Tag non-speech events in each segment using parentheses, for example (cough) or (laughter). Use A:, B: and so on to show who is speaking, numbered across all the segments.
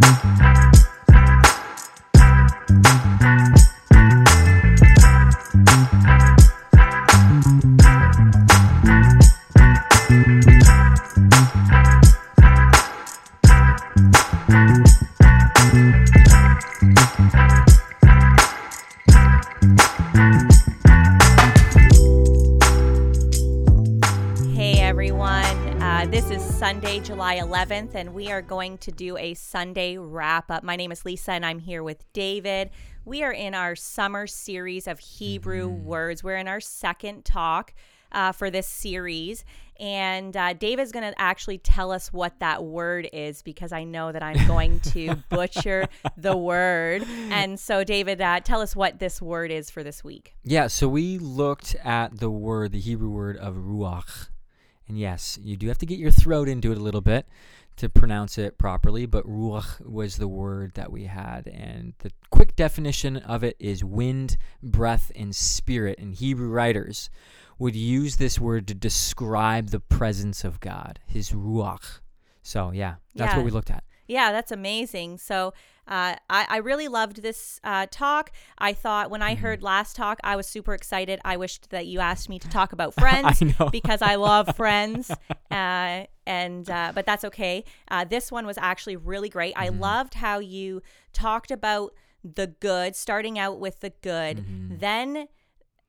A: Mm-hmm. Sunday, July 11th, and we are going to do a Sunday wrap up. My name is Lisa, and I'm here with David. We are in our summer series of Hebrew words. We're in our second talk uh, for this series, and uh, David's going to actually tell us what that word is because I know that I'm going to (laughs) butcher the word. And so, David, uh, tell us what this word is for this week.
B: Yeah, so we looked at the word, the Hebrew word of ruach. And yes, you do have to get your throat into it a little bit to pronounce it properly, but ruach was the word that we had. And the quick definition of it is wind, breath, and spirit. And Hebrew writers would use this word to describe the presence of God, his ruach. So, yeah, that's
A: Yeah.
B: what we looked at.
A: Yeah, that's amazing. So uh, I, I really loved this uh, talk. I thought when I
B: Mm-hmm.
A: heard last talk, I was super excited. I wished that you asked me to talk about (laughs) Friends
B: I
A: because I love Friends, (laughs) uh, and uh, but that's okay. Uh, this one was actually really great. I
B: Mm-hmm.
A: loved how you talked about the good, starting out with the good,
B: Mm-hmm.
A: then.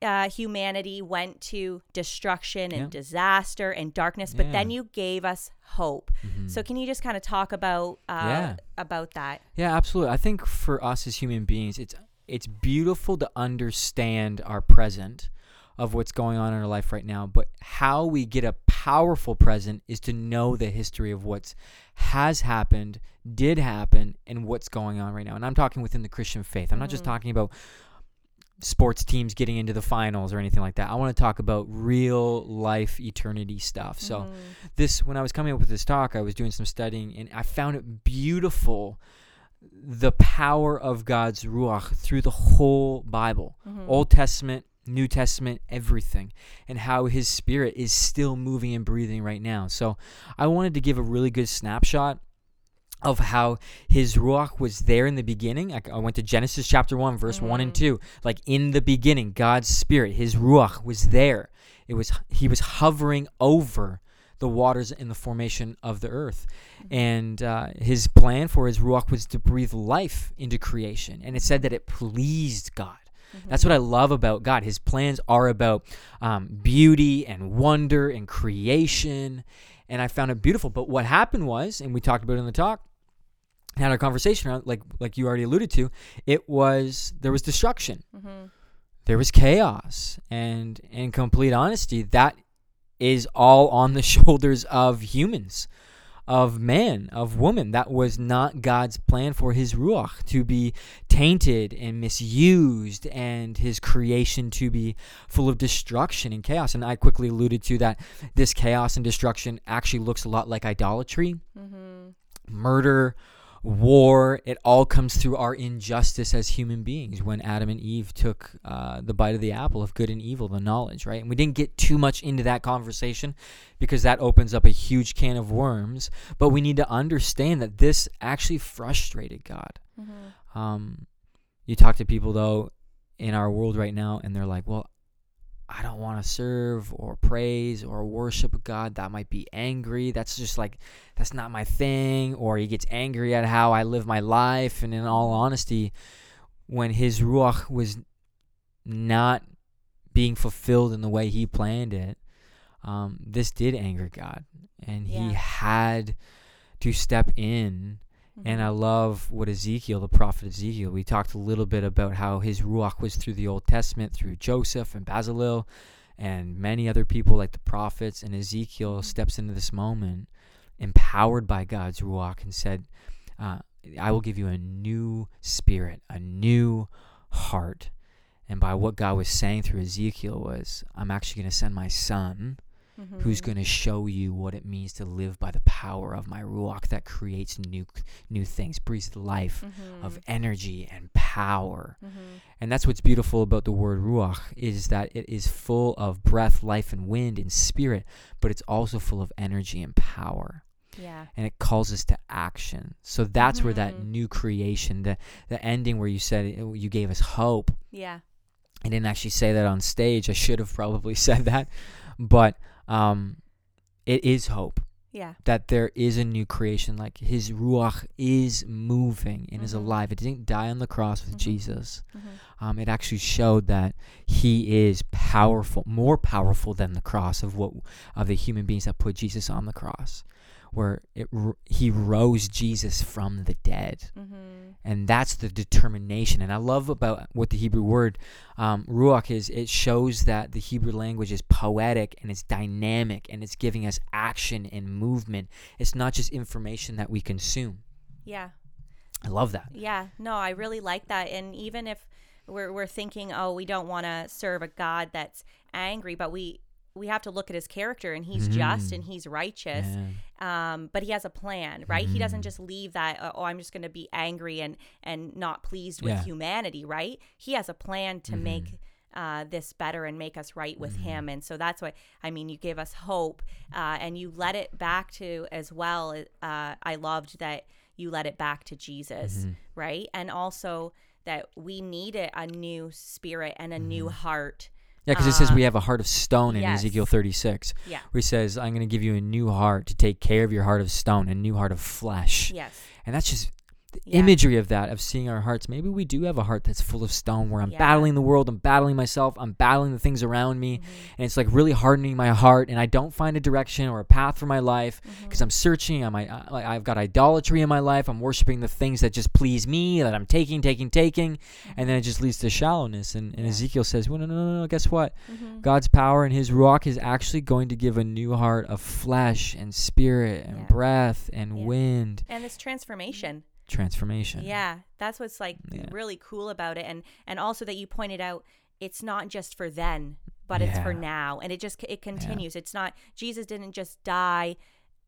A: Uh, humanity went to destruction and
B: Yeah.
A: disaster and darkness, but then you gave us hope. So can you just kind of talk about uh,
B: Yeah.
A: about that?
B: Yeah, absolutely. I think for us as human beings, it's it's beautiful to understand our present of what's going on in our life right now, but how we get a powerful present is to know the history of what's has happened, did happen, and what's going on right now. And I'm talking within the Christian faith. I'm not just talking about sports teams getting into the finals or anything like that. I want to talk about real life eternity stuff. So
A: Mm-hmm.
B: this when I was coming up with this talk, I was doing some studying and I found it beautiful the power of God's ruach through the whole Bible.
A: Mm-hmm.
B: Old Testament, New Testament, everything, and how his spirit is still moving and breathing right now. So, I wanted to give a really good snapshot of how his ruach was there in the beginning. I, I went to Genesis chapter 1 verse 1 and 2. Like in the beginning, God's spirit, his ruach was there. It was he was hovering over the waters in the formation of the earth. And uh, his plan for his ruach was to breathe life into creation. And it said that it pleased God. That's what I love about God. His plans are about um, beauty and wonder and creation. And I found it beautiful. But what happened was, and we talked about it in the talk, had our conversation around, like like you already alluded to, it was there was destruction,
A: Mm-hmm.
B: there was chaos, and in complete honesty, that is all on the (laughs) shoulders of humans, of man, of woman. That was not God's plan for His ruach to be tainted and misused, and His creation to be full of destruction and chaos. And I quickly alluded to that this chaos and destruction actually looks a lot like idolatry
A: Mm-hmm.
B: murder, war, it all comes through our injustice as human beings when Adam and Eve took uh, the bite of the apple of good and evil, the knowledge, right? And we didn't get too much into that conversation because that opens up a huge can of worms. But we need to understand that this actually frustrated God.
A: Mm-hmm.
B: Um, you talk to people, though, in our world right now, and they're like, well, I don't want to serve or praise or worship God. That might be angry. That's just like, that's not my thing. Or he gets angry at how I live my life. And in all honesty, when his Ruach was not being fulfilled in the way he planned it, um, this did anger God. And
A: Yeah.
B: he had to step in
A: Mm-hmm.
B: and I love what Ezekiel, the prophet Ezekiel, we talked a little bit about how his ruach was through the Old Testament, through Joseph and Bezalel, and many other people like the prophets. And Ezekiel steps into this moment, empowered by God's ruach, and said, uh, "I will give you a new spirit, a new heart." And by what God was saying through Ezekiel was, "I'm actually going to send my son."
A: Mm-hmm.
B: who's going to show you what it means to live by the power of my ruach that creates new new things, breathes life
A: Mm-hmm.
B: of energy and power.
A: Mm-hmm.
B: And that's what's beautiful about the word ruach is that it is full of breath, life and wind and spirit, but it's also full of energy and power.
A: Yeah.
B: and it calls us to action. So that's where that
A: Mhm.
B: new creation, the the ending where you said it- you gave us hope.
A: Yeah.
B: I didn't actually say that on stage. I should have probably (laughs) said that, but um, it is hope
A: Yeah.
B: that there is a new creation. Like His ruach is moving and is
A: Mhm.
B: alive. It didn't die on the cross with
A: Mhm.
B: Jesus.
A: hmm
B: Um, it actually showed that He is powerful, more powerful than the cross of what of the human beings that put Jesus on the cross, where it He rose Jesus from the dead.
A: Hmm
B: and that's the determination. And i love about what the hebrew word um, ruach is. It shows that the hebrew language is poetic and it's dynamic and it's giving us action and movement. It's not just information that we consume.
A: Yeah.
B: i love that.
A: Yeah, no, I really like that. And even if we're we're thinking, oh, we don't want to serve a God that's angry, but we we have to look at his character, and he's just
B: Mhm.
A: and he's righteous.
B: Yeah.
A: Um, but he has a plan, right? He doesn't
B: Mhm.
A: just leave that. uh, Oh, I'm just going to be angry and and not pleased with
B: Yeah.
A: humanity, right? He has a plan to
B: Mhm.
A: make. Uh, this better and make us right with him and so that's what i mean you give us hope uh, and you led it back to as well uh, i loved that you led it back to jesus
B: Mhm.
A: right? And also that we need a, a new spirit and a new heart.
B: Yeah because it says
A: Uh,
B: we have a heart of stone in
A: yes.
B: ezekiel 36
A: Yeah.
B: where he says i'm going to give you a new heart to take care of your heart of stone a new heart of flesh
A: Yes.
B: And that's just the
A: Yeah.
B: imagery of that, of seeing our hearts. Maybe we do have a heart that's full of stone where I'm
A: Yeah.
B: battling the world, I'm battling myself, I'm battling the things around me,
A: Mhm.
B: and it's like really hardening my heart, and I don't find a direction or a path for my life because
A: Mhm.
B: I'm searching. I'm, I, like I've got idolatry in my life. I'm worshiping the things that just please me, that I'm taking, taking, taking, and then it just leads to shallowness. And, and
A: Yeah.
B: Ezekiel says, well, no, no, no, no, guess what?
A: Mhm.
B: God's power and His ruach is actually going to give a new heart of flesh and spirit and breath and wind
A: And this transformation.
B: Transformation.
A: Yeah. That's what's like
B: Yeah.
A: really cool about it. And and also that you pointed out it's not just for then, but it's for now. And it just it continues. It's not Jesus didn't just die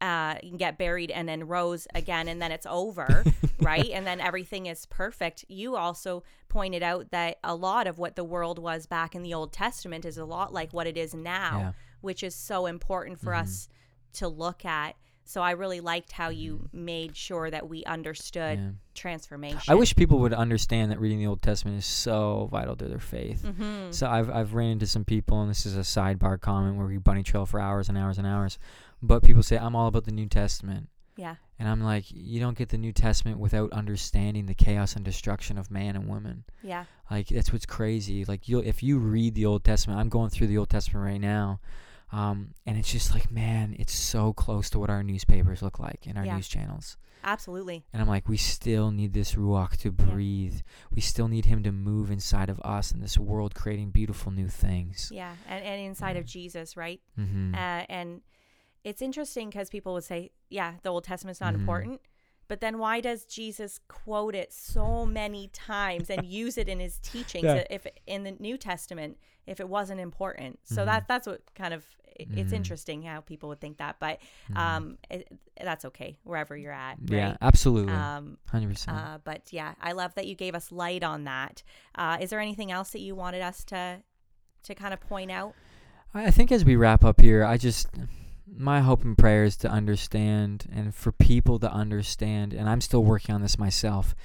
A: uh, and get buried and then rose again and then it's over, (laughs) right? And then everything is perfect. You also pointed out that a lot of what the world was back in the Old Testament is a lot like what it is now,
B: Yeah.
A: which is so important for
B: Mhm.
A: us to look at. So I really liked how you made sure that we understood
B: Yeah.
A: transformation.
B: I wish people would understand that reading the Old Testament is so vital to their faith.
A: hmm
B: So I've I've ran into some people, and this is a sidebar comment where we bunny trail for hours and hours and hours. But people say I'm all about the New Testament,
A: Yeah.
B: and I'm like, you don't get the New Testament without understanding the chaos and destruction of man and woman.
A: Yeah.
B: Like that's what's crazy. Like you, if you read the Old Testament, I'm going through the Old Testament right now, um, and it's just like, man, it's so close to what our newspapers look like and our
A: Yeah.
B: news channels.
A: Absolutely.
B: And I'm like, we still need this ruach to breathe. We still need him to move inside of us in this world, creating beautiful new things.
A: Yeah. And, and inside of Jesus, right?
B: Mm-hmm.
A: Uh, and it's interesting because people would say, yeah, the Old Testament's not
B: Mhm.
A: important. But then why does Jesus quote it so many times and (laughs) use it in his teachings
B: Yeah.
A: if in the New Testament if it wasn't important? So
B: Mhm.
A: that that's what kind of it's
B: Mhm.
A: interesting how people would think that, but
B: Mhm.
A: um, it, that's okay wherever you're at,
B: yeah, absolutely,
A: Um,
B: hundred percent.
A: uh, but yeah, I love that you gave us light on that. Uh, is there anything else that you wanted us to to kind of point out?
B: I I think as we wrap up here, I just my hope and prayer is to understand and for people to understand, and I'm still working on this myself,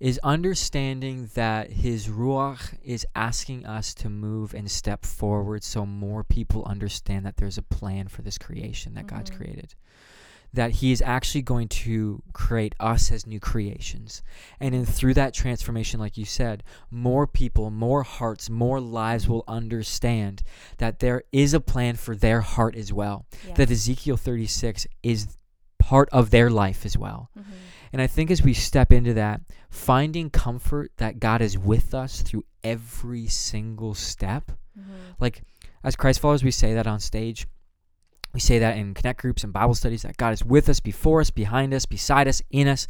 B: is understanding that his ruach is asking us to move and step forward so more people understand that there's a plan for this creation that God's
A: Mhm.
B: created. That he is actually going to create us as new creations. And then through that transformation, like you said, more people, more hearts, more lives will understand that there is a plan for their heart as well.
A: Yeah.
B: That Ezekiel 36 is part of their life as well.
A: Mhm.
B: And I think as we step into that, finding comfort that God is with us through every single step.
A: Mhm.
B: Like, as Christ followers, we say that on stage. We say that in connect groups and Bible studies that God is with us, before us, behind us, beside us, in us.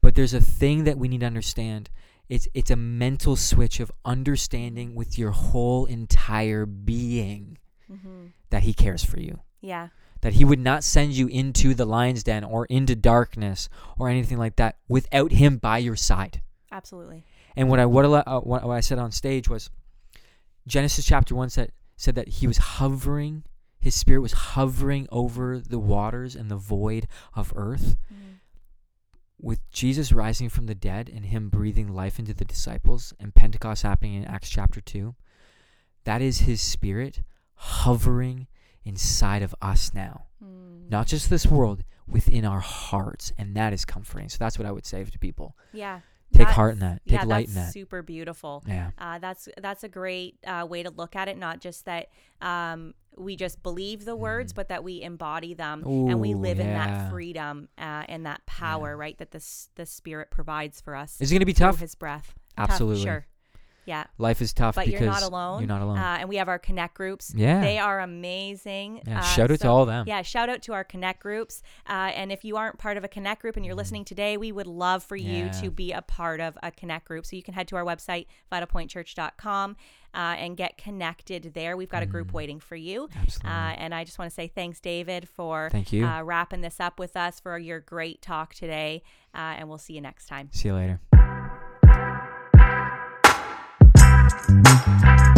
B: But there's a thing that we need to understand. It's it's a mental switch of understanding with your whole entire being
A: Mhm.
B: that he cares for you.
A: Yeah.
B: That he would not send you into the lion's den or into darkness or anything like that without him by your side.
A: Absolutely.
B: And what I what, uh, what, what I said on stage was Genesis chapter 1 said said that he was hovering his spirit was hovering over the waters and the void of earth.
A: Mm.
B: With Jesus rising from the dead and him breathing life into the disciples and Pentecost happening in Acts chapter 2, that is his spirit hovering inside of us now.
A: Mm.
B: Not just this world, within our hearts. And that is comforting. So that's what I would say to people.
A: Yeah.
B: Take
A: That's-
B: heart in that. Take
A: yeah,
B: light in
A: that's
B: that.
A: super beautiful.
B: Yeah.
A: Uh, that's that's a great uh, way to look at it. Not just that um, we just believe the words,
B: Mhm.
A: but that we embody them and we
B: Ooh,
A: live in that freedom uh, and that power, right? That this the Spirit provides for us
B: Is it going to be tough?
A: His breath. Tough,
B: Absolutely.
A: sure. Yeah,
B: Life is tough
A: but
B: because
A: you're not alone.
B: You're not alone.
A: Uh, and we have our connect groups.
B: yeah.
A: They are amazing.
B: yeah.
A: Uh,
B: Shout out to all of them.
A: Yeah, shout out to our Connect groups. Uh, and if you aren't part of a Connect group and you're
B: Mhm.
A: listening today, we would love for you
B: Yeah.
A: to be a part of a Connect group. So you can head to our website, vitalpointchurch.com, uh, and get connected there. We've got a group
B: Mhm.
A: waiting for you.
B: Absolutely.
A: Uh, and I just want to say thanks, David, for
B: Thank you.
A: uh, wrapping this up with us, for your great talk today. Uh, and we'll see you next time.
B: See you later. Música